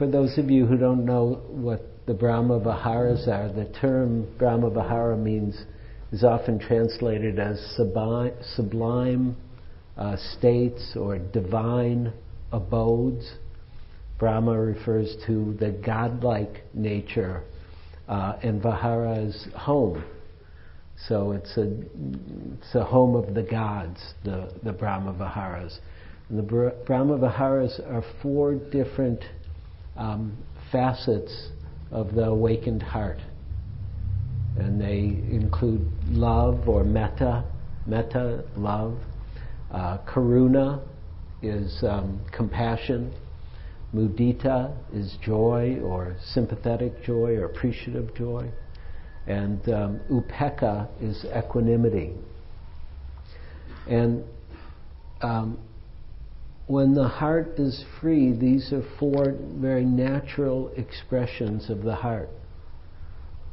for those of you who don't know what the Brahma Viharas are, the term Brahma Vihara means is often translated as sublime, sublime uh, states or divine abodes. Brahma refers to the godlike nature, uh, and Vihara is home. So it's a, it's a home of the gods, the, the Brahma Viharas. And the Brahma Viharas are four different um, facets of the awakened heart. And they include love or metta, metta, love. Uh, karuna is um, compassion. Mudita is joy or sympathetic joy or appreciative joy. And um, upekkha is equanimity. And um, when the heart is free, these are four very natural expressions of the heart.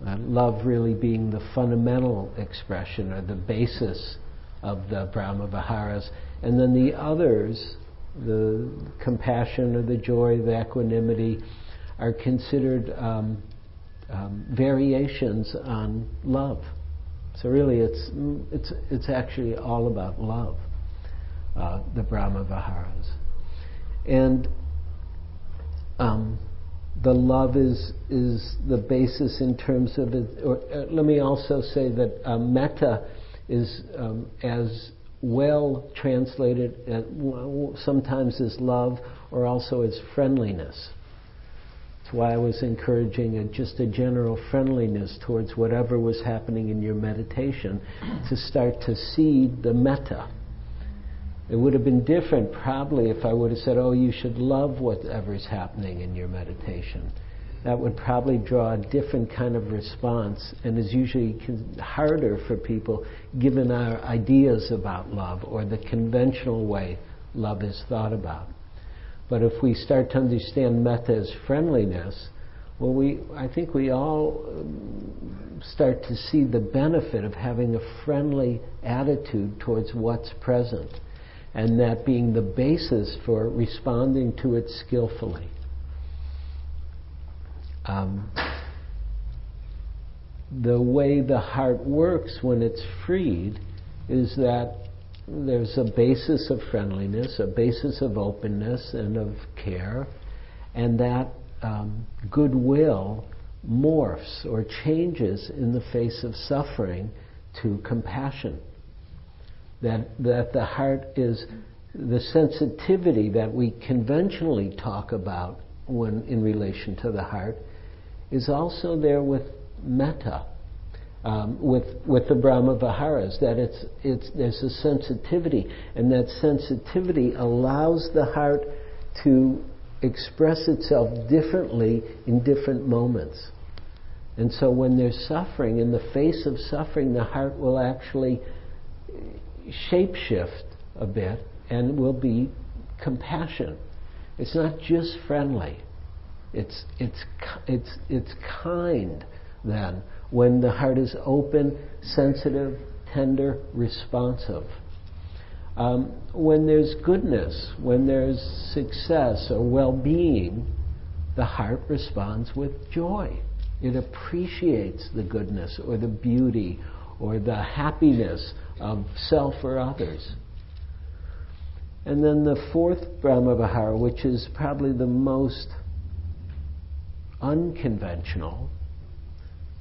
Uh, love really being the fundamental expression or the basis of the Brahma Viharas. And then the others, the compassion or the joy, the equanimity, are considered um, um, variations on love. So really, it's it's it's actually all about love uh, the Brahma Viharas. And um, the love is is the basis in terms of it. Or uh, let me also say that uh, metta is um, as well translated as, sometimes as love or also as friendliness. That's why I was encouraging a, just a general friendliness towards whatever was happening in your meditation to start to seed the metta it would have been different probably if I would have said, oh, you should love whatever is happening in your meditation. That would probably draw a different kind of response and is usually harder for people given our ideas about love or the conventional way love is thought about. But if we start to understand metta as friendliness, well, we, I think we all um, start to see the benefit of having a friendly attitude towards what's present and that being the basis for responding to it skillfully. Um, the way the heart works when it's freed is that there's a basis of friendliness, a basis of openness and of care, and that um, goodwill morphs or changes in the face of suffering to compassion that, that the heart is the sensitivity that we conventionally talk about when in relation to the heart is also there with metta, um, with with the Brahma Viharas. That it's it's there's a sensitivity, and that sensitivity allows the heart to express itself differently in different moments. And so when there's suffering, in the face of suffering, the heart will actually shapeshift a bit and will be compassion. It's not just friendly. It's, it's, it's, it's kind then when the heart is open, sensitive, tender, responsive. Um, when there's goodness, when there's success or well being, the heart responds with joy. It appreciates the goodness or the beauty or the happiness of self or others. And then the fourth Brahma Vihara, which is probably the most unconventional,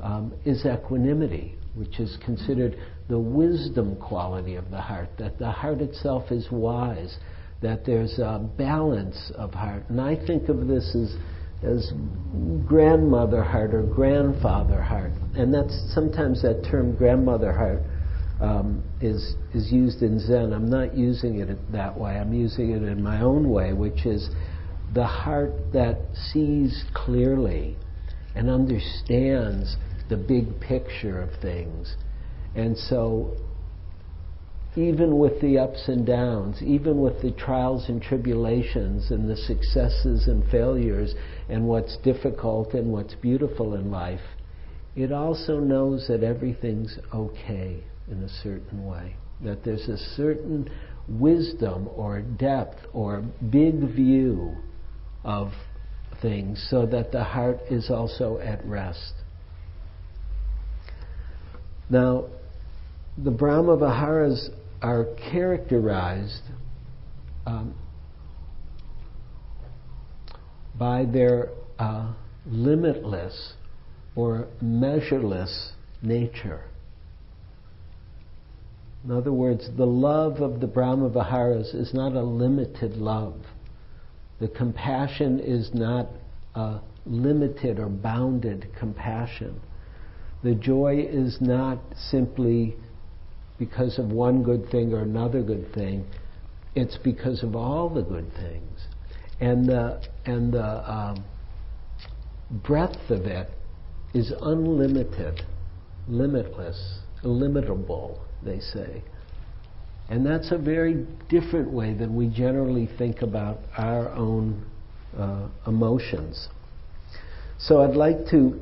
um, is equanimity, which is considered the wisdom quality of the heart, that the heart itself is wise, that there's a balance of heart. And I think of this as as grandmother heart or grandfather heart. And that's sometimes that term grandmother heart um, is is used in Zen. I'm not using it that way. I'm using it in my own way, which is the heart that sees clearly and understands the big picture of things. And so even with the ups and downs, even with the trials and tribulations and the successes and failures and what's difficult and what's beautiful in life, it also knows that everything's okay in a certain way. That there's a certain wisdom or depth or big view of things so that the heart is also at rest. Now, the Brahma Viharas are characterized um, by their uh, limitless or measureless nature. In other words, the love of the Brahma Viharas is not a limited love. The compassion is not a limited or bounded compassion. The joy is not simply because of one good thing or another good thing. It's because of all the good things. And the, and the um, breadth of it is unlimited, limitless, illimitable, they say. And that's a very different way than we generally think about our own uh, emotions. So I'd like to,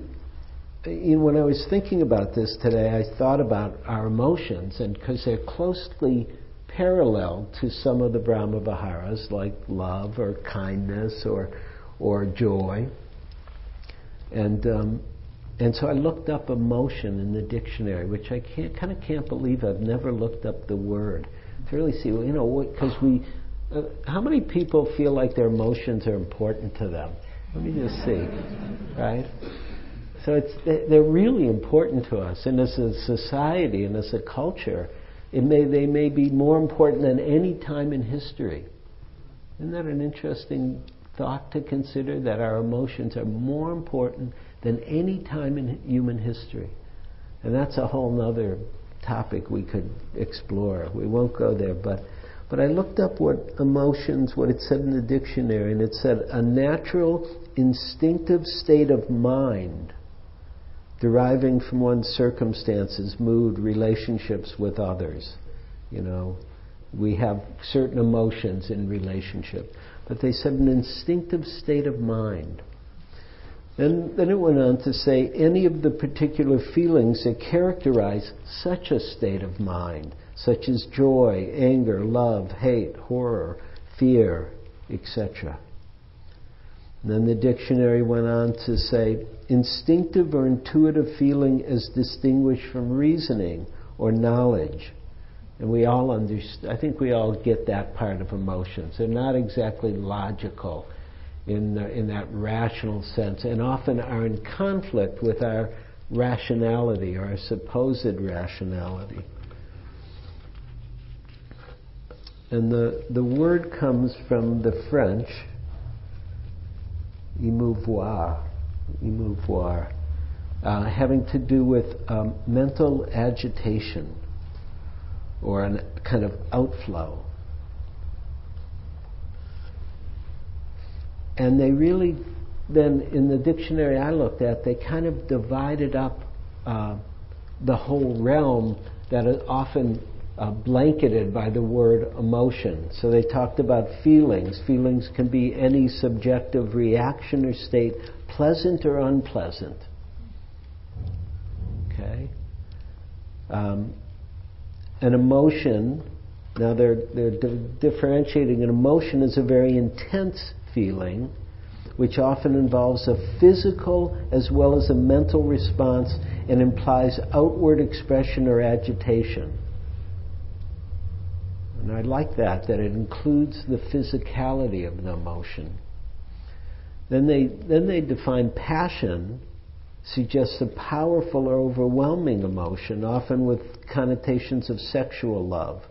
you know, when I was thinking about this today, I thought about our emotions, and because they're closely parallel to some of the Brahma Viharas, like love or kindness or, or joy. And, um, and so I looked up emotion in the dictionary, which I can't, kind of can't believe I've never looked up the word to really see, you know, because we, uh, how many people feel like their emotions are important to them? Let me just see, right? So it's, they're really important to us, and as a society and as a culture, it may, they may be more important than any time in history. Isn't that an interesting thought to consider that our emotions are more important than any time in human history? And that's a whole other topic we could explore. We won't go there, but but I looked up what emotions, what it said in the dictionary, and it said a natural, instinctive state of mind deriving from one's circumstances, mood, relationships with others. You know, we have certain emotions in relationship. But they said an instinctive state of mind. And then it went on to say any of the particular feelings that characterize such a state of mind, such as joy, anger, love, hate, horror, fear, etc. Then the dictionary went on to say instinctive or intuitive feeling as distinguished from reasoning or knowledge. And we all understand, I think we all get that part of emotions. They're not exactly logical in, in that rational sense and often are in conflict with our rationality or our supposed rationality. And the, the word comes from the French, émouvoir, émouvoir, uh, having to do with um, mental agitation or a kind of outflow. And they really, then in the dictionary I looked at, they kind of divided up uh, the whole realm that is often uh, blanketed by the word emotion. So they talked about feelings. Feelings can be any subjective reaction or state, pleasant or unpleasant. Okay? Um, an emotion, now they're, they're di- differentiating an emotion is a very intense feeling, which often involves a physical as well as a mental response and implies outward expression or agitation. And I like that, that it includes the physicality of the emotion. Then they, then they define passion suggests a powerful or overwhelming emotion, often with connotations of sexual love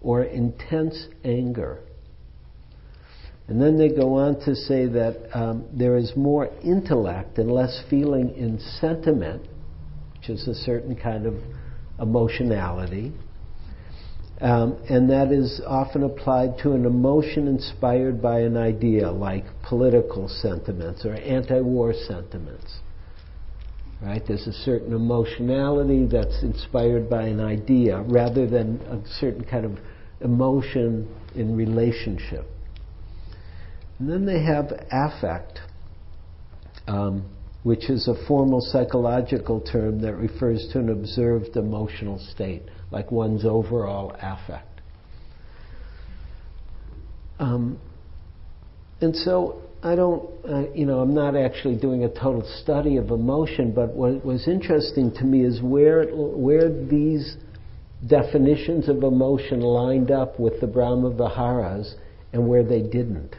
or intense anger. And then they go on to say that um, there is more intellect and less feeling in sentiment, which is a certain kind of emotionality. Um, and that is often applied to an emotion inspired by an idea, like political sentiments or anti war sentiments. Right? There's a certain emotionality that's inspired by an idea rather than a certain kind of emotion in relationship. And then they have affect, um, which is a formal psychological term that refers to an observed emotional state, like one's overall affect. Um, and so I don't, uh, you know, I'm not actually doing a total study of emotion, but what was interesting to me is where, where these definitions of emotion lined up with the Brahma Viharas and where they didn't.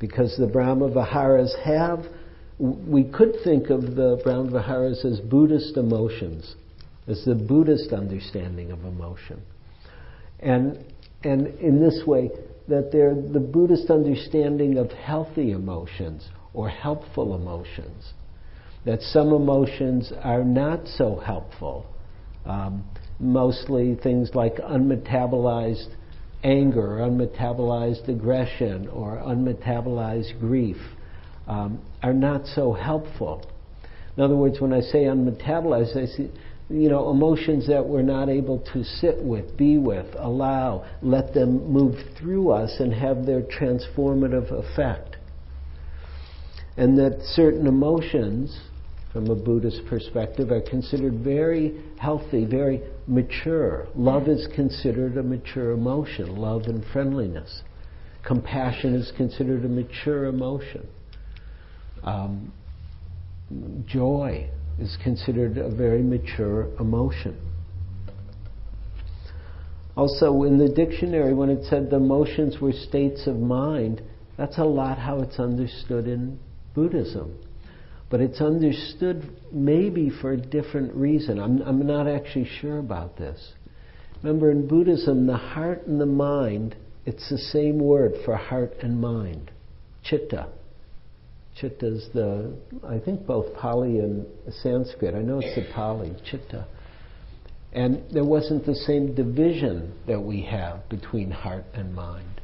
Because the Brahma Viharas have, we could think of the Brahma Viharas as Buddhist emotions, as the Buddhist understanding of emotion. And, and in this way, that they're the Buddhist understanding of healthy emotions or helpful emotions. That some emotions are not so helpful. Um, mostly things like unmetabolized anger, unmetabolized aggression, or unmetabolized grief um, are not so helpful. In other words, when I say unmetabolized, I see you know, emotions that we're not able to sit with, be with, allow, let them move through us and have their transformative effect. And that certain emotions, from a Buddhist perspective, are considered very healthy, very mature. Love is considered a mature emotion, love and friendliness. Compassion is considered a mature emotion. Um, joy is considered a very mature emotion. Also, in the dictionary, when it said the emotions were states of mind, that's a lot how it's understood in Buddhism. But it's understood maybe for a different reason. I'm, I'm not actually sure about this. Remember, in Buddhism, the heart and the mind, it's the same word for heart and mind chitta. Chitta is the, I think both Pali and Sanskrit. I know it's the Pali, chitta. And there wasn't the same division that we have between heart and mind.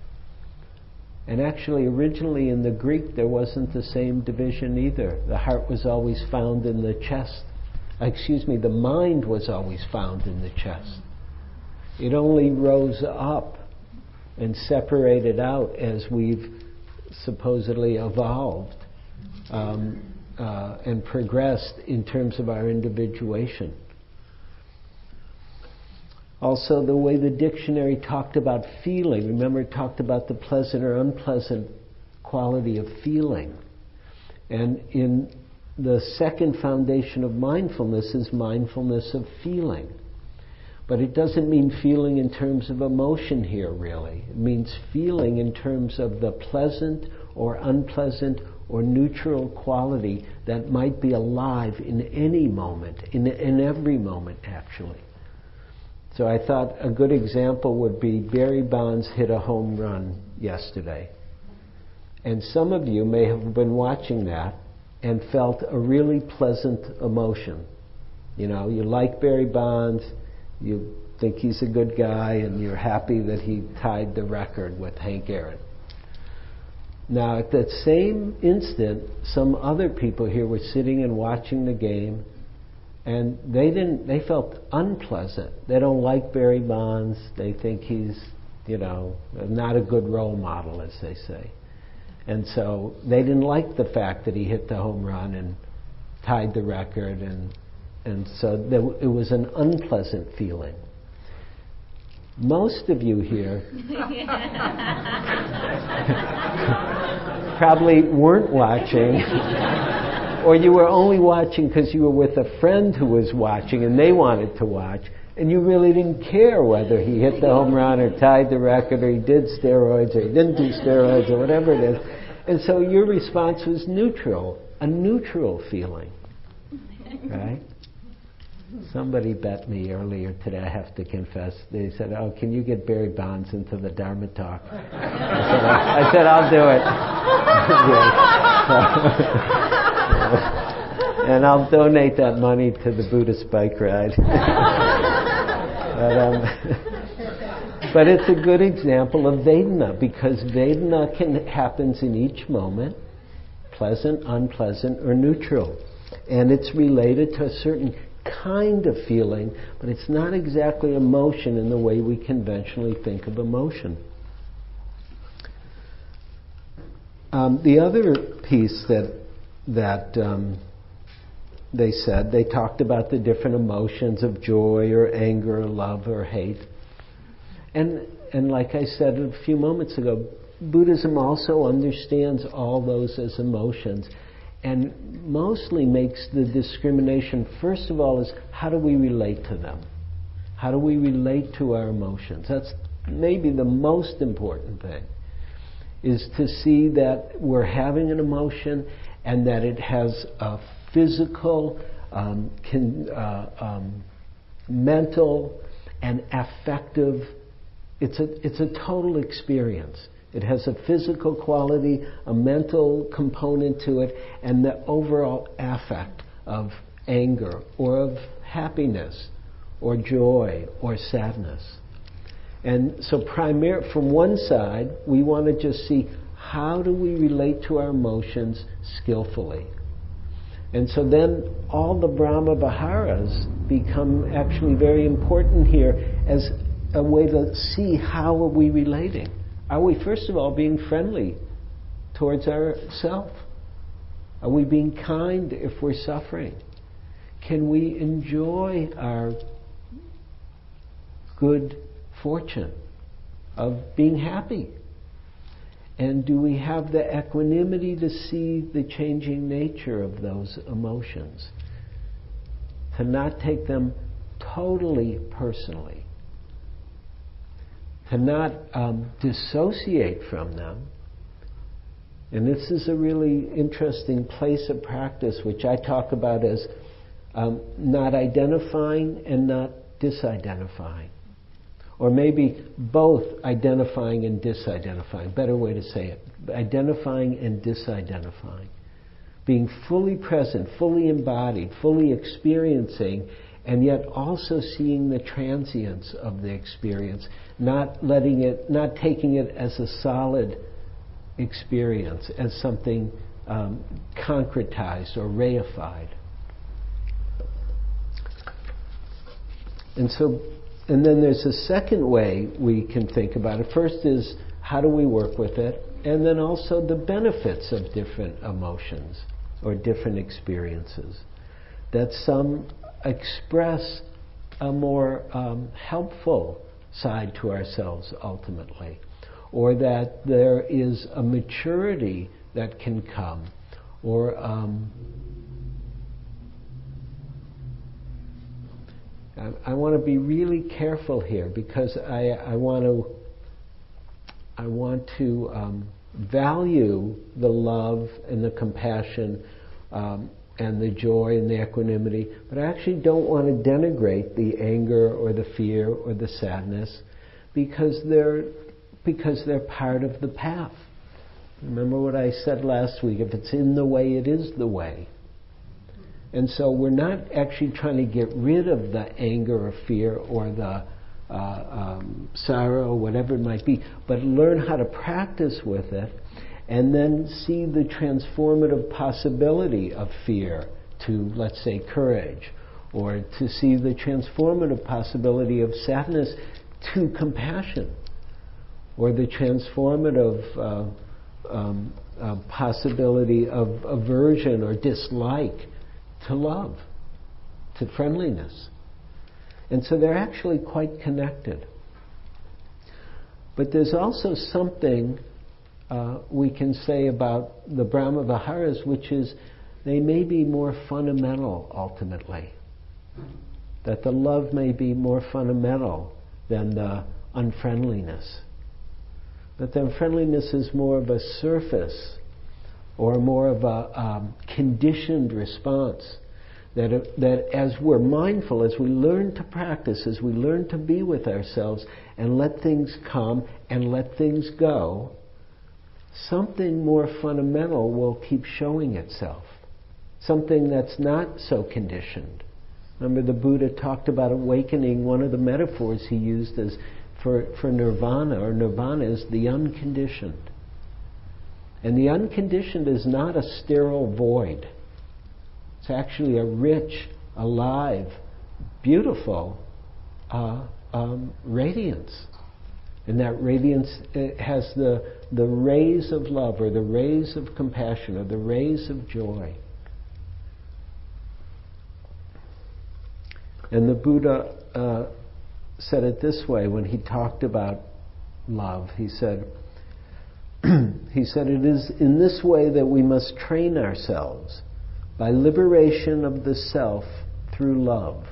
And actually, originally in the Greek, there wasn't the same division either. The heart was always found in the chest. Excuse me, the mind was always found in the chest. It only rose up and separated out as we've supposedly evolved um, uh, and progressed in terms of our individuation. Also, the way the dictionary talked about feeling. Remember, it talked about the pleasant or unpleasant quality of feeling. And in the second foundation of mindfulness is mindfulness of feeling. But it doesn't mean feeling in terms of emotion here, really. It means feeling in terms of the pleasant or unpleasant or neutral quality that might be alive in any moment, in, in every moment, actually. So I thought a good example would be Barry Bonds hit a home run yesterday. And some of you may have been watching that and felt a really pleasant emotion. You know, you like Barry Bonds, you think he's a good guy, and you're happy that he tied the record with Hank Aaron. Now, at that same instant, some other people here were sitting and watching the game, and they didn't. They felt unpleasant. They don't like Barry Bonds. They think he's, you know, not a good role model, as they say. And so they didn't like the fact that he hit the home run and tied the record, and and so there, it was an unpleasant feeling. Most of you here probably weren't watching, or you were only watching because you were with a friend who was watching and they wanted to watch, and you really didn't care whether he hit the home run or tied the record or he did steroids or he didn't do steroids or whatever it is. And so your response was neutral, a neutral feeling. Right? Somebody bet me earlier today, I have to confess. They said, Oh, can you get Barry Bonds into the Dharma talk? I said, I, I said I'll do it. and I'll donate that money to the Buddhist bike ride. but, um, but it's a good example of Vedana because Vedana can, happens in each moment pleasant, unpleasant, or neutral. And it's related to a certain kind of feeling, but it's not exactly emotion in the way we conventionally think of emotion. Um, the other piece that that um, they said they talked about the different emotions of joy or anger or love or hate, and and like I said a few moments ago, Buddhism also understands all those as emotions and mostly makes the discrimination, first of all, is how do we relate to them? How do we relate to our emotions? That's maybe the most important thing, is to see that we're having an emotion and that it has a physical, um, can, uh, um, mental, and affective, it's a, it's a total experience. It has a physical quality, a mental component to it, and the overall affect of anger or of happiness or joy or sadness. And so, primary, from one side, we want to just see how do we relate to our emotions skillfully. And so then all the Brahma Viharas become actually very important here as a way to see how are we relating. Are we, first of all, being friendly towards ourself? Are we being kind if we're suffering? Can we enjoy our good fortune of being happy? And do we have the equanimity to see the changing nature of those emotions? To not take them totally personally to not um, dissociate from them. And this is a really interesting place of practice, which I talk about as um, not identifying and not disidentifying. Or maybe both identifying and disidentifying. Better way to say it. Identifying and disidentifying. Being fully present, fully embodied, fully experiencing, and yet also seeing the transience of the experience, not letting it, not taking it as a solid experience, as something um, concretized or reified. And so, and then there's a second way we can think about it. First is how do we work with it, and then also the benefits of different emotions or different experiences. That some express a more um, helpful side to ourselves ultimately, or that there is a maturity that can come, or um, I, I want to be really careful here because I, I want to I want to um, value the love and the compassion um, and the joy and the equanimity, but I actually don't want to denigrate the anger or the fear or the sadness because they're because they're part of the path. Remember what I said last week, if it's in the way, it is the way. And so we're not actually trying to get rid of the anger or fear or the uh, um, sorrow, whatever it might be, but learn how to practice with it and then see the transformative possibility of fear to, let's say, courage, or to see the transformative possibility of sadness to compassion, or the transformative uh, um, uh, possibility of aversion or dislike to love, to friendliness. And so they're actually quite connected. But there's also something uh, we can say about the Brahma Viharas, which is they may be more fundamental ultimately. That the love may be more fundamental than the unfriendliness. That the unfriendliness is more of a surface or more of a um, conditioned response. That, that as we're mindful, as we learn to practice, as we learn to be with ourselves and let things come and let things go, something more fundamental will keep showing itself. Something that's not so conditioned. Remember, the Buddha talked about awakening. One of the metaphors he used as for, for nirvana or nirvana is the unconditioned. And the unconditioned is not a sterile void. It's actually a rich, alive, beautiful uh, um, radiance. And that radiance has the, the rays of love or the rays of compassion or the rays of joy. And the Buddha uh, said it this way when he talked about love. He said, he said, It is in this way that we must train ourselves by liberation of the self through love.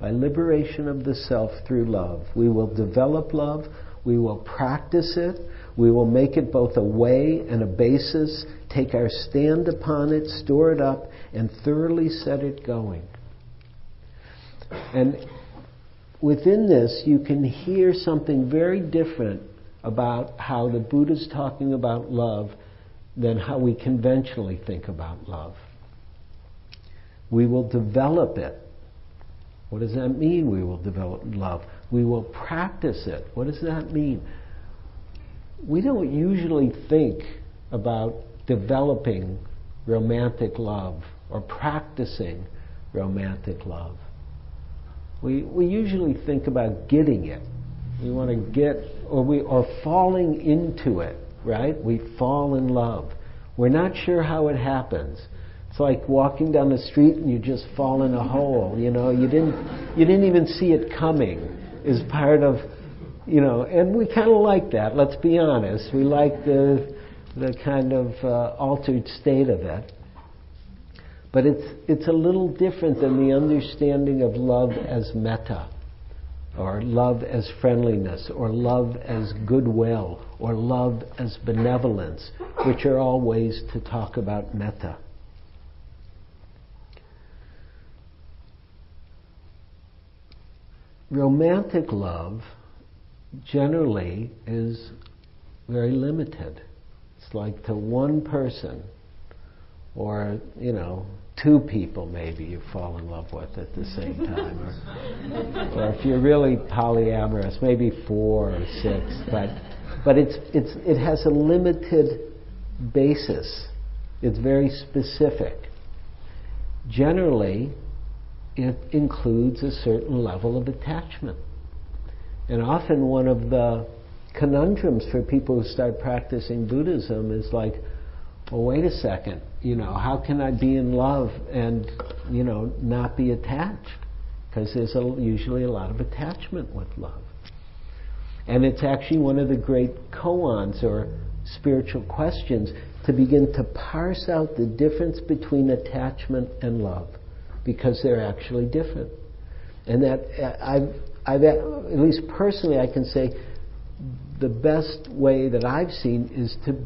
By liberation of the self through love. We will develop love, we will practice it, we will make it both a way and a basis, take our stand upon it, store it up, and thoroughly set it going. And within this, you can hear something very different about how the Buddha's talking about love than how we conventionally think about love. We will develop it. What does that mean, we will develop love? We will practice it. What does that mean? We don't usually think about developing romantic love or practicing romantic love. We, we usually think about getting it. We want to get, or we are falling into it, right? We fall in love. We're not sure how it happens. It's like walking down the street and you just fall in a hole. You know, you didn't, you didn't even see it coming. Is part of, you know, and we kind of like that. Let's be honest. We like the, the kind of uh, altered state of it. But it's, it's a little different than the understanding of love as metta, or love as friendliness, or love as goodwill, or love as benevolence, which are all ways to talk about metta. Romantic love generally is very limited. It's like to one person, or, you know, two people maybe you fall in love with at the same time. Or, or if you're really polyamorous, maybe four or six. But, but it's, it's, it has a limited basis. It's very specific. Generally, it includes a certain level of attachment. And often one of the conundrums for people who start practicing Buddhism is like, well, wait a second, you know, how can I be in love and, you know, not be attached? Because there's a, usually a lot of attachment with love. And it's actually one of the great koans or spiritual questions to begin to parse out the difference between attachment and love because they're actually different. And that uh, I've, I've, at least personally, I can say the best way that I've seen is to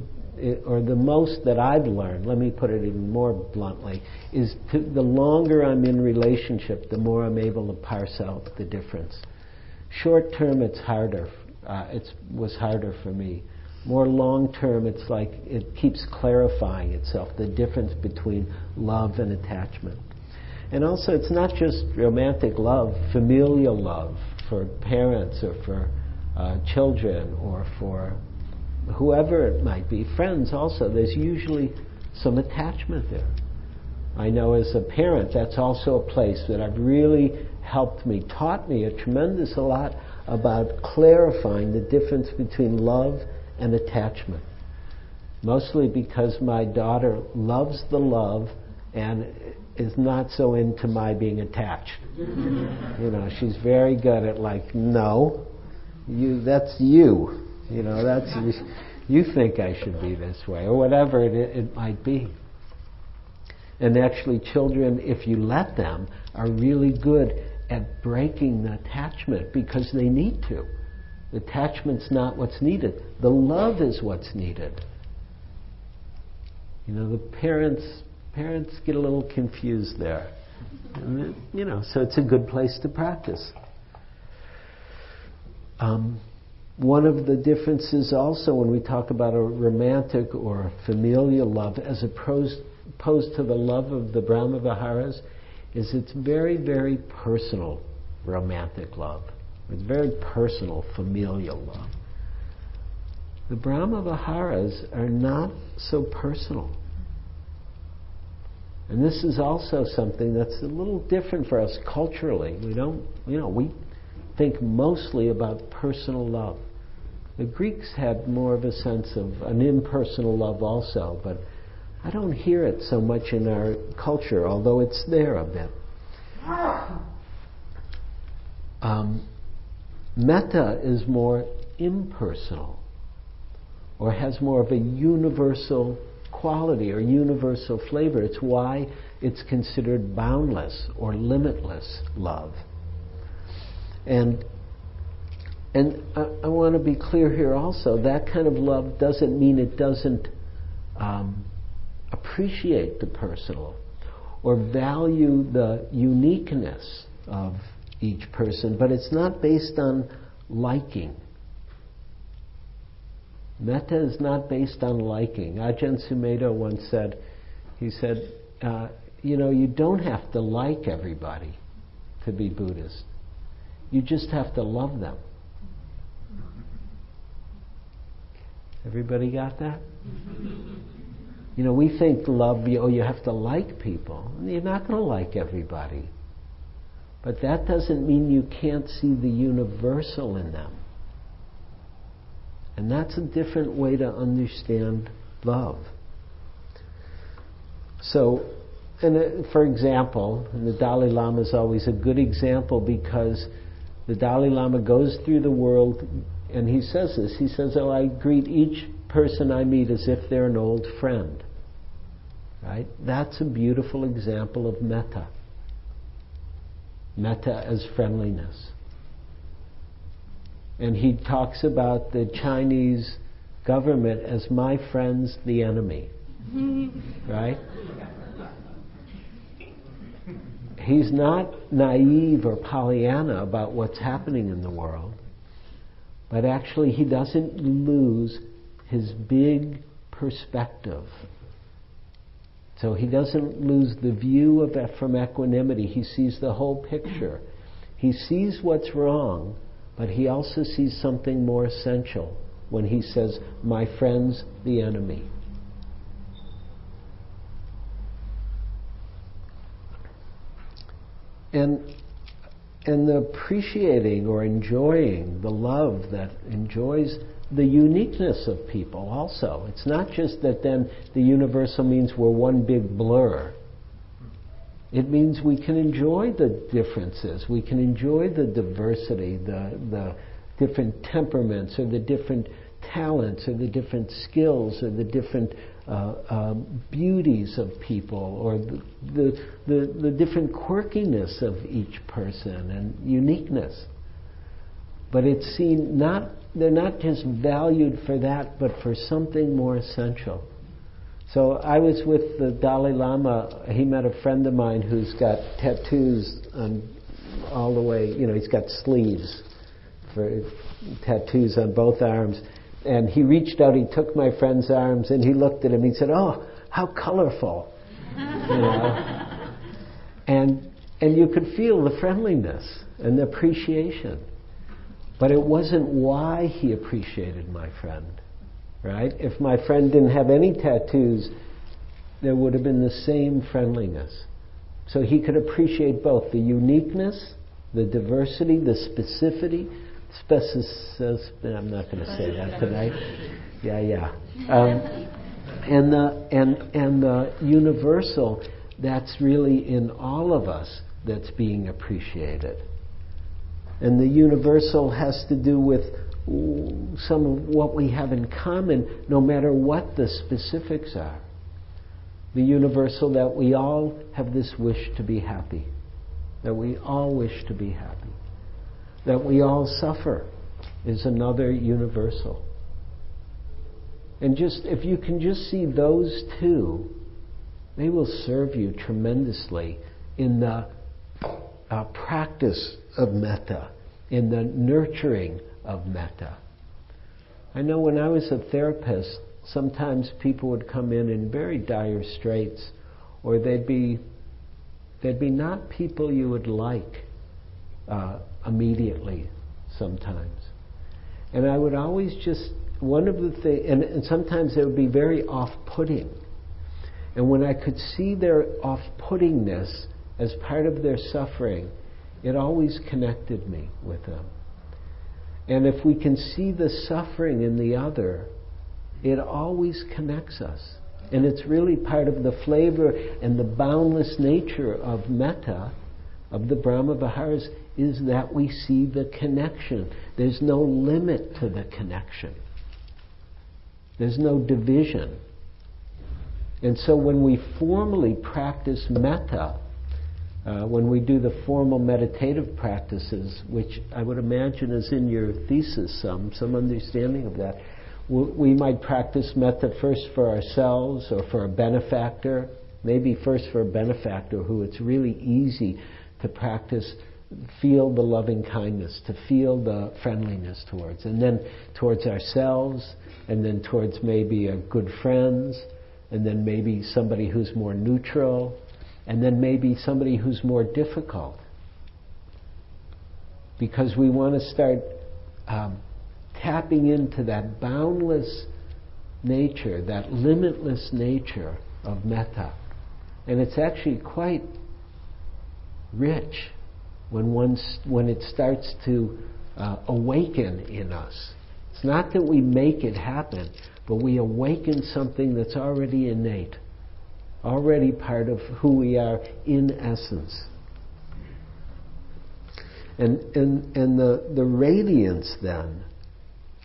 or the most that I've learned, let me put it even more bluntly, is to, the longer I'm in relationship, the more I'm able to parse out the difference. Short term, it's harder. Uh, it was harder for me. More long term, it's like it keeps clarifying itself, the difference between love and attachment. And also, it's not just romantic love, familial love for parents or for uh, children or for whoever it might be, friends also, there's usually some attachment there. I know as a parent, that's also a place that I've really helped me, taught me a tremendous a lot about clarifying the difference between love and attachment. Mostly because my daughter loves the love and is not so into my being attached. you know, she's very good at like, no, you, that's you. You know, that's you think I should be this way, or whatever it, it might be. And actually, children, if you let them, are really good at breaking the attachment because they need to. The attachment's not what's needed. The love is what's needed. You know, the parents parents get a little confused there. And, you know, so it's a good place to practice. Um, one of the differences also when we talk about a romantic or a familial love as opposed, opposed to the love of the Brahmaviharas is it's very, very personal romantic love. It's very personal familial love. The Brahmaviharas are not so personal. And this is also something that's a little different for us culturally. We don't, you know, we think mostly about personal love. The Greeks had more of a sense of an impersonal love also, but I don't hear it so much in our culture, although it's there a bit. Um, metta is more impersonal. or has more of a universal quality or universal flavor. It's why it's considered boundless or limitless love. And and I, I want to be clear here also that kind of love doesn't mean it doesn't um, appreciate the personal or value the uniqueness of each person, but it's not based on liking. Metta is not based on liking. Ajahn Sumedho once said, he said, uh, you know, you don't have to like everybody to be Buddhist. You just have to love them. Everybody got that? You know, we think love, oh, you have to like people. You're not going to like everybody. But that doesn't mean you can't see the universal in them. And that's a different way to understand love. So, and for example, and the Dalai Lama is always a good example because the Dalai Lama goes through the world and he says this. He says, Oh, I greet each person I meet as if they're an old friend. Right? That's a beautiful example of metta. Metta as friendliness. And he talks about the Chinese government as my friends, the enemy. right? He's not naive or Pollyanna about what's happening in the world, but actually he doesn't lose his big perspective. So he doesn't lose the view of from equanimity. He sees the whole picture. He sees what's wrong, but he also sees something more essential when he says, My friends, the enemy. And, and the appreciating or enjoying the love that enjoys the uniqueness of people also. It's not just that then the universal means we're one big blur. It means we can enjoy the differences, we can enjoy the diversity, the, the different temperaments, or the different talents, or the different skills, or the different uh, uh, beauties of people, or the, the, the, the different quirkiness of each person and uniqueness. But it's seen not, they're not just valued for that, but for something more essential. So I was with the Dalai Lama. He met a friend of mine who's got tattoos on all the way. You know, he's got sleeves for tattoos on both arms. And he reached out. He took my friend's arms and he looked at him. He said, "Oh, how colorful!" you know, and and you could feel the friendliness and the appreciation. But it wasn't why he appreciated my friend right? If my friend didn't have any tattoos, there would have been the same friendliness. So he could appreciate both the uniqueness, the diversity, the specificity, specificity. I'm not going to say that tonight. Yeah, yeah. Um, and the and and the universal that's really in all of us that's being appreciated. And the universal has to do with some of what we have in common, no matter what the specifics are. The universal that we all have this wish to be happy, that we all wish to be happy, that we all suffer is another universal. And just if you can just see those two, they will serve you tremendously in the uh, practice of metta, in the nurturing of metta. I know when I was a therapist, sometimes people would come in in very dire straits, or they'd be they'd be not people you would like uh, immediately sometimes. And I would always just one of the things, and, and sometimes it would be very off-putting. And when I could see their off-puttingness as part of their suffering, it always connected me with them. And if we can see the suffering in the other, it always connects us. And it's really part of the flavor and the boundless nature of metta, of the Brahma Viharas, is that we see the connection. There's no limit to the connection. There's no division. And so when we formally practice metta, uh, when we do the formal meditative practices, which I would imagine is in your thesis some, some understanding of that, we might practice metta first for ourselves or for a benefactor, maybe first for a benefactor who it's really easy to practice, feel the loving kindness, to feel the friendliness towards, and then towards ourselves, and then towards maybe our good friends, and then maybe somebody who's more neutral, and then maybe somebody who's more difficult. Because we want to start um, tapping into that boundless nature, that limitless nature of metta. And it's actually quite rich when, once, when it starts to uh, awaken in us. It's not that we make it happen, but we awaken something that's already innate, already part of who we are in essence. And, and, and the, the radiance then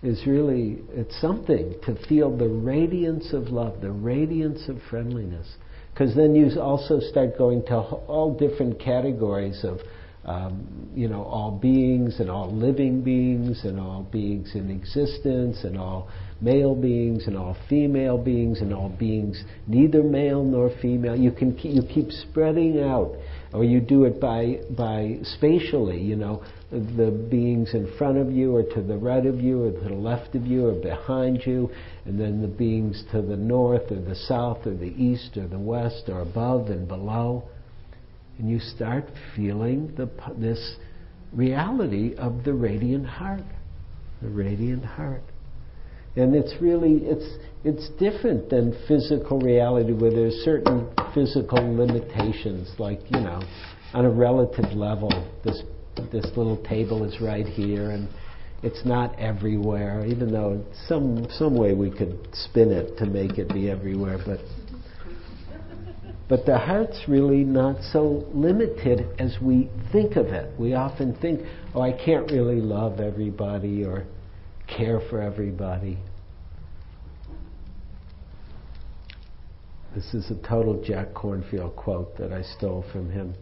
is really, it's something to feel the radiance of love, the radiance of friendliness. Because then you also start going to all different categories of, um, you know, all beings and all living beings and all beings in existence and all male beings and all female beings and all beings neither male nor female. You can keep, you keep spreading out, or you do it by by spatially. You know, the beings in front of you, or to the right of you, or to the left of you, or behind you, and then the beings to the north, or the south, or the east, or the west, or above and below, and you start feeling the this reality of the radiant heart, the radiant heart. And it's really it's it's different than physical reality where there's certain physical limitations, like, you know, on a relative level, this this little table is right here and it's not everywhere, even though some some way we could spin it to make it be everywhere, but but the heart's really not so limited as we think of it. We often think, oh, I can't really love everybody or care for everybody. This is a total Jack Kornfield quote that I stole from him.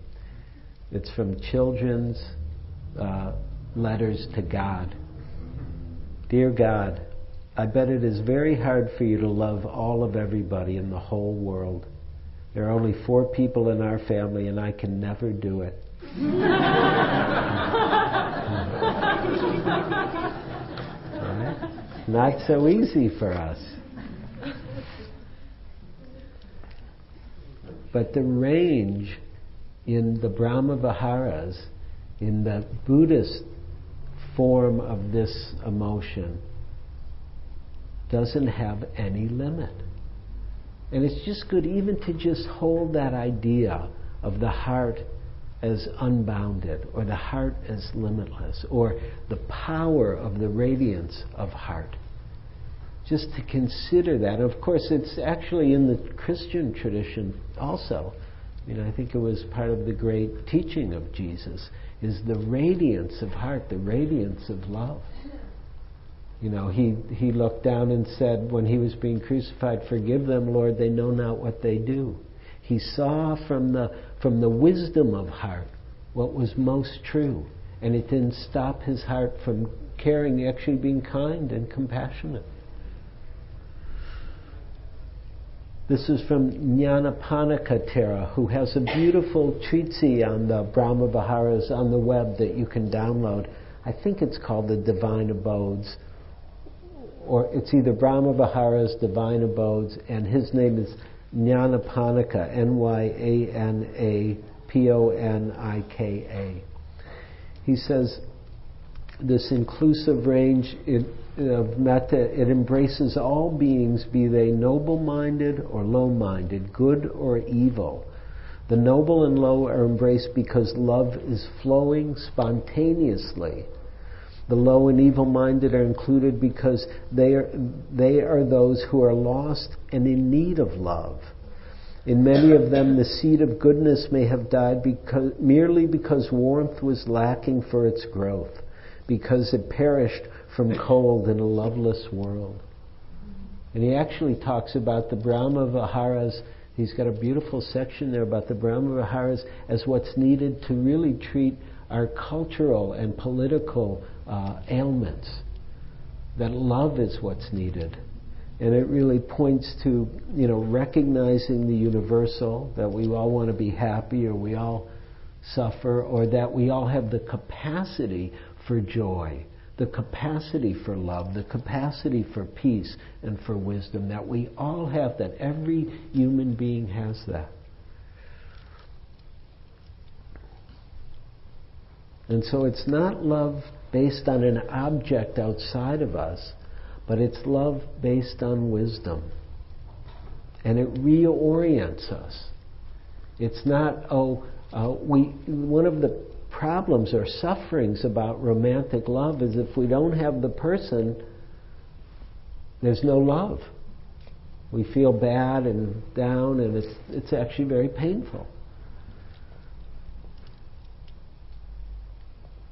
It's from Children's uh, Letters to God. Dear God, I bet it is very hard for you to love all of everybody in the whole world. There are only four people in our family, and I can never do it. Not so easy for us. But the range in the Brahma Viharas, in the Buddhist form of this emotion, doesn't have any limit. And it's just good even to just hold that idea of the heart as unbounded, or the heart as limitless, or the power of the radiance of heart. Just to consider that. Of course, it's actually in the Christian tradition also. I mean, I think it was part of the great teaching of Jesus, is the radiance of heart, the radiance of love. You know, he, he looked down and said, when he was being crucified, Forgive them, Lord, they know not what they do. He saw from the, from the wisdom of heart what was most true. And it didn't stop his heart from caring, actually being kind and compassionate. This is from Nyanaponika Thera, who has a beautiful treatise on the Brahma Viharas on the web that you can download. I think it's called the Divine Abodes or it's either Brahma Viharas, Divine Abodes, and his name is Nyanaponika, N Y A N A P O N I K A. He says this inclusive range of metta, it embraces all beings, be they noble minded or low minded, good or evil. The noble and low are embraced because love is flowing spontaneously the low and evil minded are included because they are, they are those who are lost and in need of love. In many of them, the seed of goodness may have died because, merely because warmth was lacking for its growth, because it perished from cold in a loveless world. And he actually talks about the Brahma Viharas. He's got a beautiful section there about the Brahma Viharas as what's needed to really treat our cultural and political uh, ailments. That love is what's needed. And it really points to, you know, recognizing the universal, that we all want to be happy or we all suffer, or that we all have the capacity for joy, the capacity for love, the capacity for peace and for wisdom, that we all have that. Every human being has that. And so it's not love based on an object outside of us, but it's love based on wisdom. And it reorients us. It's not, oh, uh, we, one of the problems or sufferings about romantic love is if we don't have the person, there's no love. We feel bad and down, and it's, it's actually very painful.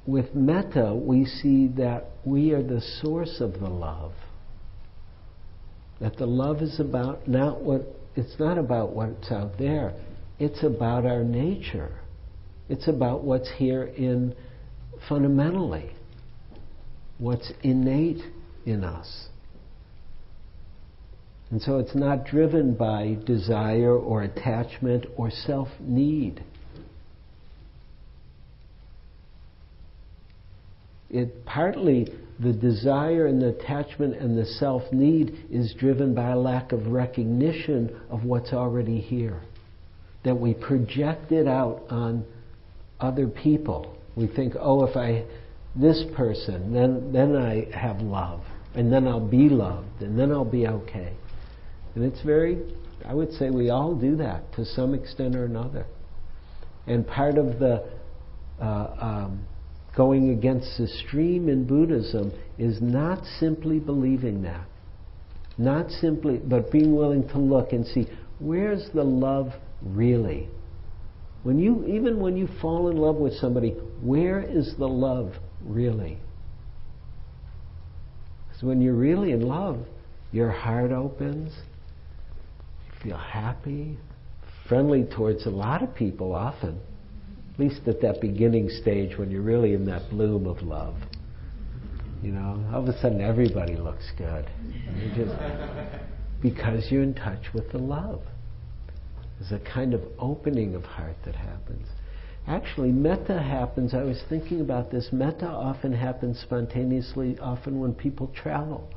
with metta, we see that we are the source of the love. That the love is about not what, it's not about what's out there, it's about our nature. It's about what's here in fundamentally, what's innate in us. And so it's not driven by desire or attachment or self need. it partly the desire and the attachment and the self need is driven by a lack of recognition of what's already here. That we project it out on other people. We think, oh, if I, this person, then, then I have love, and then I'll be loved, and then I'll be okay. And it's very, I would say we all do that to some extent or another. And part of the uh, um, going against the stream in Buddhism is not simply believing that. Not simply, but being willing to look and see where's the love really? When you, even when you fall in love with somebody, where is the love really? Because when you're really in love, your heart opens, you feel happy, friendly towards a lot of people often at least at that beginning stage when you're really in that bloom of love. You know, all of a sudden everybody looks good. Just, because you're in touch with the love. There's a kind of opening of heart that happens. Actually, metta happens, I was thinking about this, metta often happens spontaneously, often when people travel.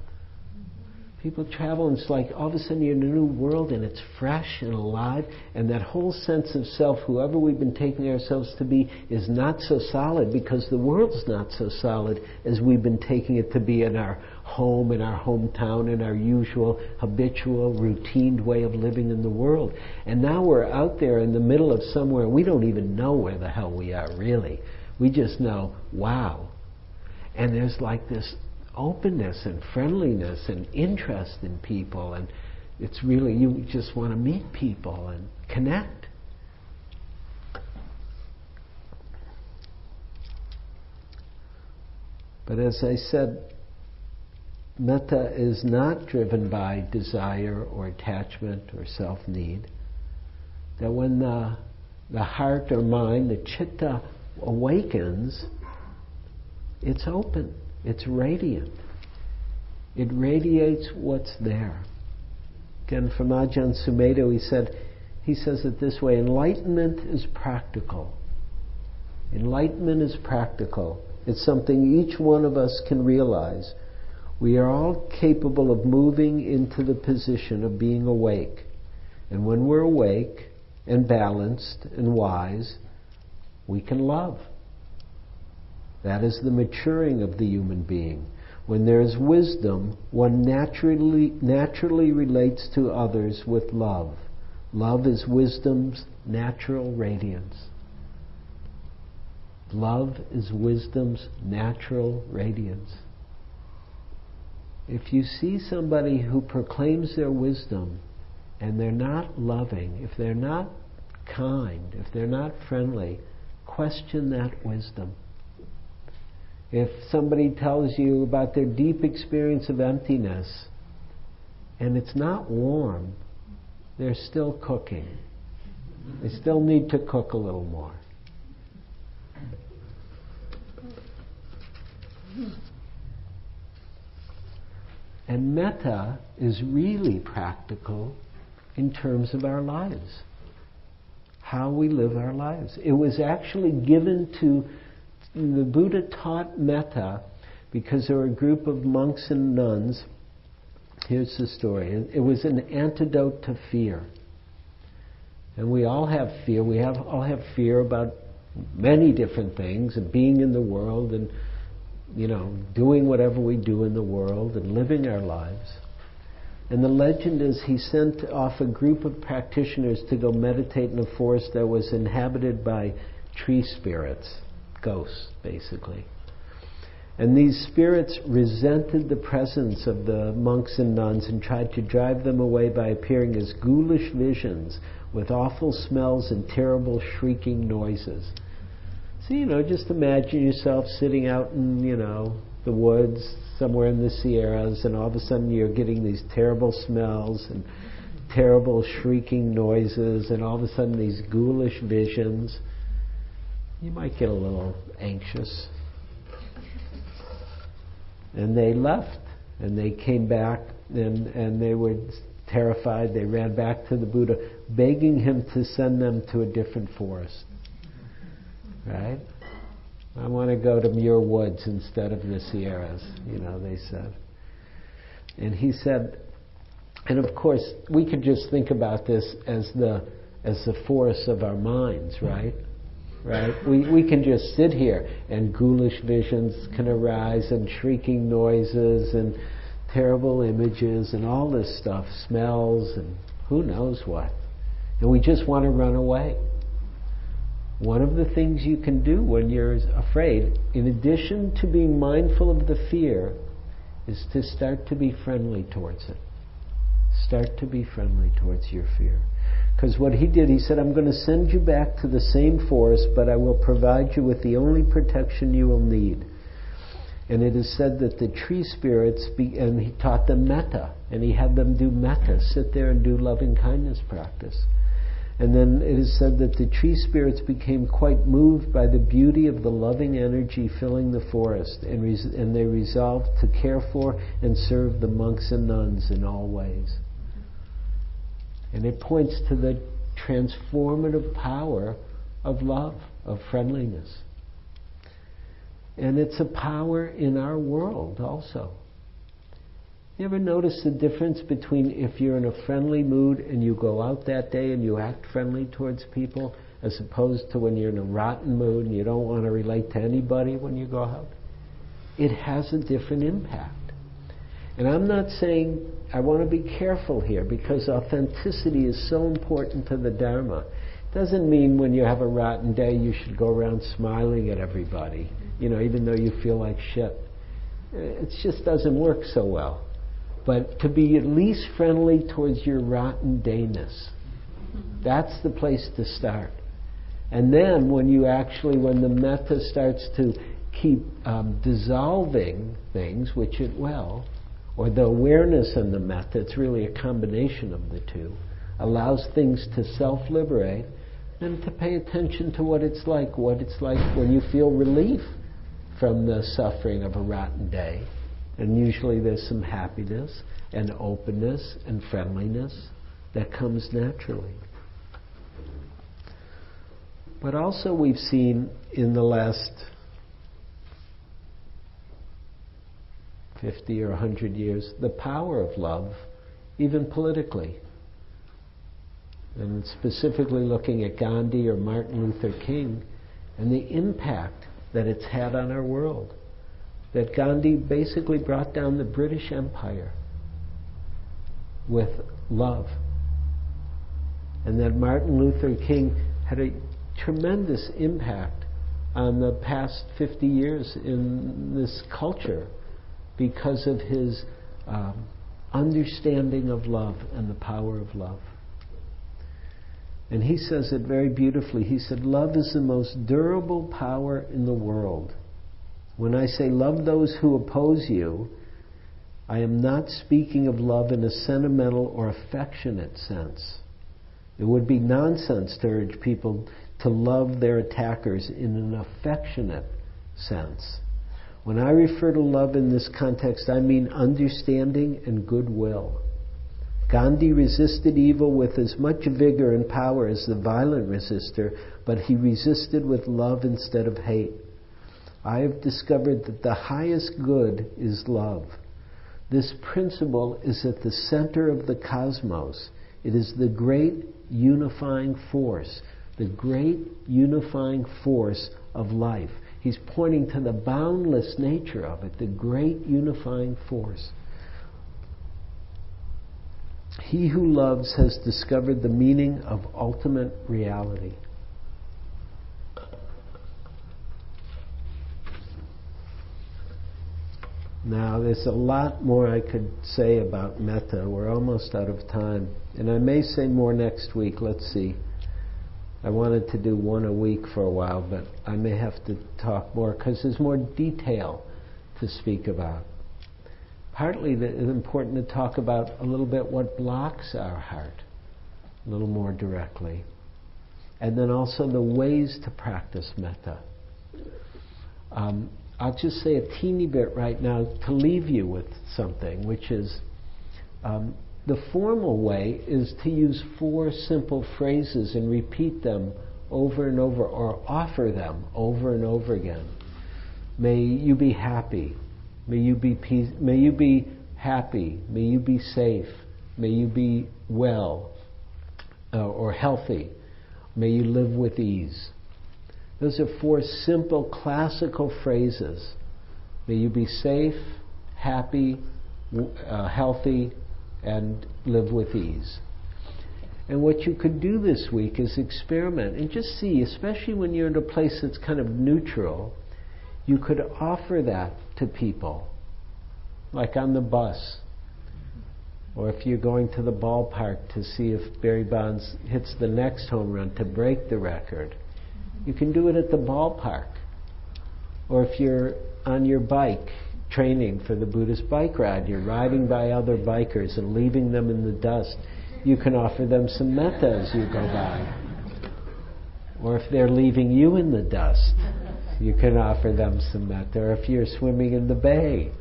People travel and it's like all of a sudden you're in a new world and it's fresh and alive and that whole sense of self, whoever we've been taking ourselves to be, is not so solid because the world's not so solid as we've been taking it to be in our home, in our hometown, in our usual habitual, routine way of living in the world. And now we're out there in the middle of somewhere, we don't even know where the hell we are really. We just know, wow. And there's like this openness and friendliness and interest in people and it's really you just want to meet people and connect. But as i said metta is not driven by desire or attachment or self-need. That when the, the heart or mind the chitta awakens it's open it's radiant. It radiates what's there. Again, from Ajahn Sumedho, he said, he says it this way enlightenment is practical. Enlightenment is practical. It's something each one of us can realize. We are all capable of moving into the position of being awake. And when we're awake and balanced and wise, we can love. That is the maturing of the human being. When there is wisdom, one naturally, naturally relates to others with love. Love is wisdom's natural radiance. Love is wisdom's natural radiance. If you see somebody who proclaims their wisdom and they're not loving, if they're not kind, if they're not friendly, question that wisdom. If somebody tells you about their deep experience of emptiness and it's not warm, they're still cooking. They still need to cook a little more. And metta is really practical in terms of our lives, how we live our lives. It was actually given to, the Buddha taught metta because there were a group of monks and nuns. Here's the story it was an antidote to fear. And we all have fear. We have, all have fear about many different things and being in the world and you know, doing whatever we do in the world and living our lives. And the legend is he sent off a group of practitioners to go meditate in a forest that was inhabited by tree spirits, ghosts, basically. And these spirits resented the presence of the monks and nuns and tried to drive them away by appearing as ghoulish visions with awful smells and terrible shrieking noises. So, you know, just imagine yourself sitting out in, you know, the woods somewhere in the Sierras, and all of a sudden you're getting these terrible smells and terrible shrieking noises, and all of a sudden these ghoulish visions. You might get a little anxious. And they left, and they came back, and, and they were terrified. They ran back to the Buddha, begging him to send them to a different forest. Right? I want to go to Muir Woods instead of the Sierras, you know, they said. And he said, and of course, we could just think about this as the as the force of our minds, right? Right? We, we can just sit here and ghoulish visions can arise and shrieking noises and terrible images and all this stuff, smells and who knows what. And we just want to run away. One of the things you can do when you're afraid, in addition to being mindful of the fear, is to start to be friendly towards it. Start to be friendly towards your fear. Because what he did, he said, I'm going to send you back to the same forest, but I will provide you with the only protection you will need. And it is said that the tree spirits, be, and he taught them metta, and he had them do metta, sit there and do loving kindness practice. And then it is said that the tree spirits became quite moved by the beauty of the loving energy filling the forest, and, res- and they resolved to care for and serve the monks and nuns in all ways. And it points to the transformative power of love, of friendliness. And it's a power in our world also. You ever notice the difference between if you're in a friendly mood and you go out that day and you act friendly towards people, as opposed to when you're in a rotten mood and you don't want to relate to anybody when you go out? It has a different impact. And I'm not saying I want to be careful here because authenticity is so important to the Dharma. It doesn't mean when you have a rotten day you should go around smiling at everybody, you know, even though you feel like shit. It just doesn't work so well but to be at least friendly towards your rotten dayness. That's the place to start. And then when you actually, when the metta starts to keep um, dissolving things, which it will, or the awareness and the metta, it's really a combination of the two, allows things to self liberate and to pay attention to what it's like, what it's like when you feel relief from the suffering of a rotten day and usually there's some happiness and openness and friendliness that comes naturally. But also, we've seen in the last 50 or 100 years the power of love, even politically. And specifically looking at Gandhi or Martin Luther King and the impact that it's had on our world that Gandhi basically brought down the British Empire with love. And that Martin Luther King had a tremendous impact on the past 50 years in this culture because of his um, understanding of love and the power of love. And he says it very beautifully. He said, Love is the most durable power in the world. When I say love those who oppose you, I am not speaking of love in a sentimental or affectionate sense. It would be nonsense to urge people to love their attackers in an affectionate sense. When I refer to love in this context, I mean understanding and goodwill. Gandhi resisted evil with as much vigor and power as the violent resistor, but he resisted with love instead of hate. I have discovered that the highest good is love. This principle is at the center of the cosmos. It is the great unifying force, the great unifying force of life. He's pointing to the boundless nature of it, the great unifying force. He who loves has discovered the meaning of ultimate reality. Now, there's a lot more I could say about metta. We're almost out of time. And I may say more next week. Let's see. I wanted to do one a week for a while, but I may have to talk more because there's more detail to speak about. Partly, it's important to talk about a little bit what blocks our heart a little more directly. And then also the ways to practice metta. Um, I'll just say a teeny bit right now to leave you with something, which is um, the formal way is to use four simple phrases and repeat them over and over or offer them over and over again. May you be happy. May you be peace, may you be happy. May you be safe. May you be well uh, or healthy. May you live with ease. Those are four simple classical phrases. May you be safe, happy, uh, healthy, and live with ease. And what you could do this week is experiment and just see, especially when you're in a place that's kind of neutral, you could offer that to people, like on the bus, or if you're going to the ballpark to see if Barry Bonds hits the next home run to break the record. You can do it at the ballpark. Or if you're on your bike training for the Buddhist bike ride, you're riding by other bikers and leaving them in the dust, you can offer them some metta as you go by. Or if they're leaving you in the dust, you can offer them some metta. Or if you're swimming in the bay,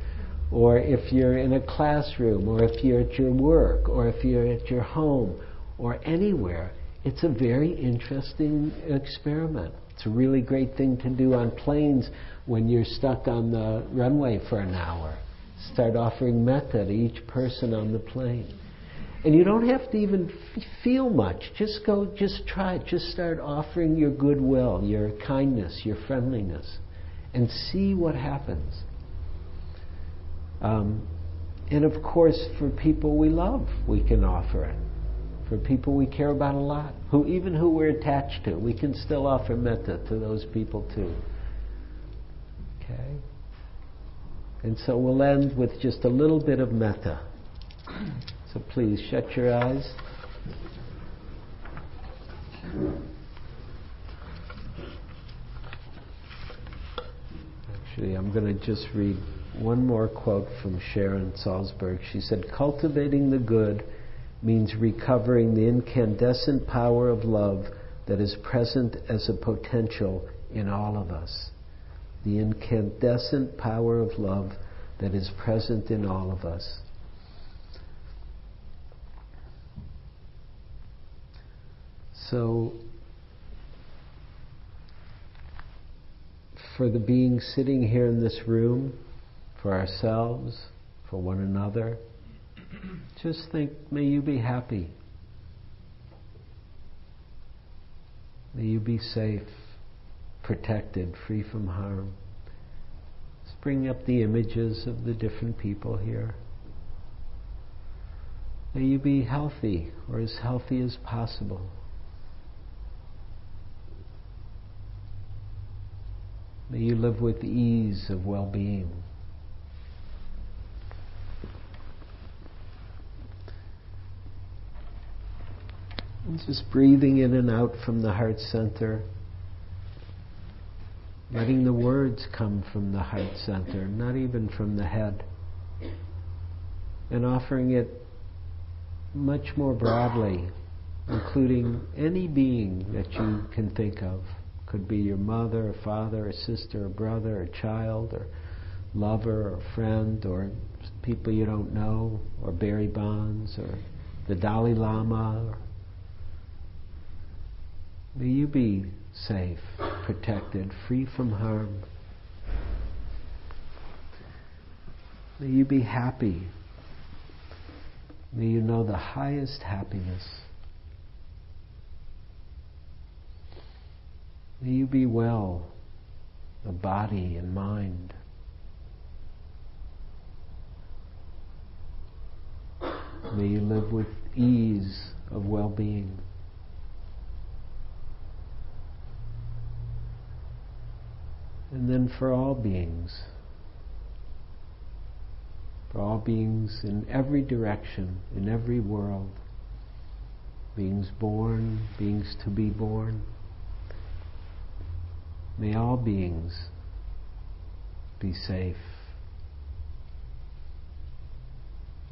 or if you're in a classroom, or if you're at your work, or if you're at your home, or anywhere, it's a very interesting experiment. It's a really great thing to do on planes when you're stuck on the runway for an hour. Start offering metta to each person on the plane. And you don't have to even f- feel much. Just go, just try it. Just start offering your goodwill, your kindness, your friendliness, and see what happens. Um, and of course, for people we love, we can offer it for people we care about a lot, who even who we're attached to, we can still offer metta to those people too. Okay? And so we'll end with just a little bit of metta. So please shut your eyes. Actually, I'm going to just read one more quote from Sharon Salzberg. She said, Cultivating the good means recovering the incandescent power of love that is present as a potential in all of us. The incandescent power of love that is present in all of us. So, for the beings sitting here in this room, for ourselves, for one another, just think, may you be happy. May you be safe, protected, free from harm. Let's bring up the images of the different people here. May you be healthy, or as healthy as possible. May you live with ease of well being. And just breathing in and out from the heart center. Letting the words come from the heart center, not even from the head. and offering it much more broadly, including any being that you can think of. Could be your mother, or father, or sister, or brother, or child, or lover, or friend, or people you don't know, or Barry Bonds, or the Dalai Lama. Or may you be safe, protected, free from harm. May you be happy. May you know the highest happiness. May you be well of body and mind. May you live with ease of well being. And then for all beings, for all beings in every direction, in every world, beings born, beings to be born. May all beings be safe,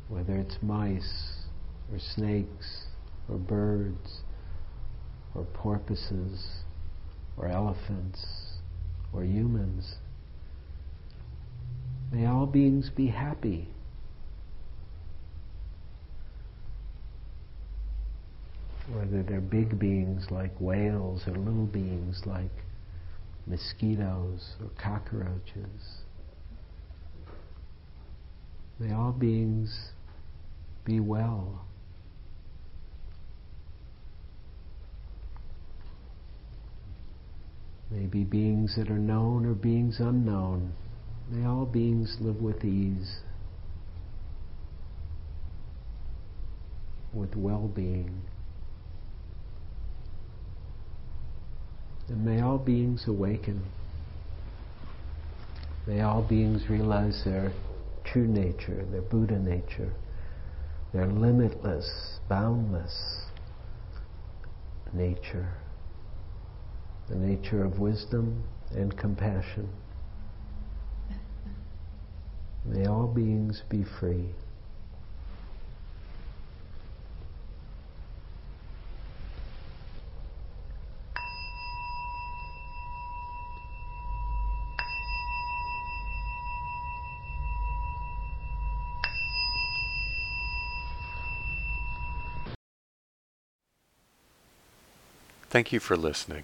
whether it's mice or snakes or birds or porpoises or elephants or humans. May all beings be happy. Whether they're big beings like whales or little beings like mosquitoes or cockroaches. May all beings be well. Maybe beings that are known or beings unknown. May all beings live with ease, with well being. And may all beings awaken. May all beings realize their true nature, their Buddha nature, their limitless, boundless nature, the nature of wisdom and compassion. May all beings be free. Thank you for listening.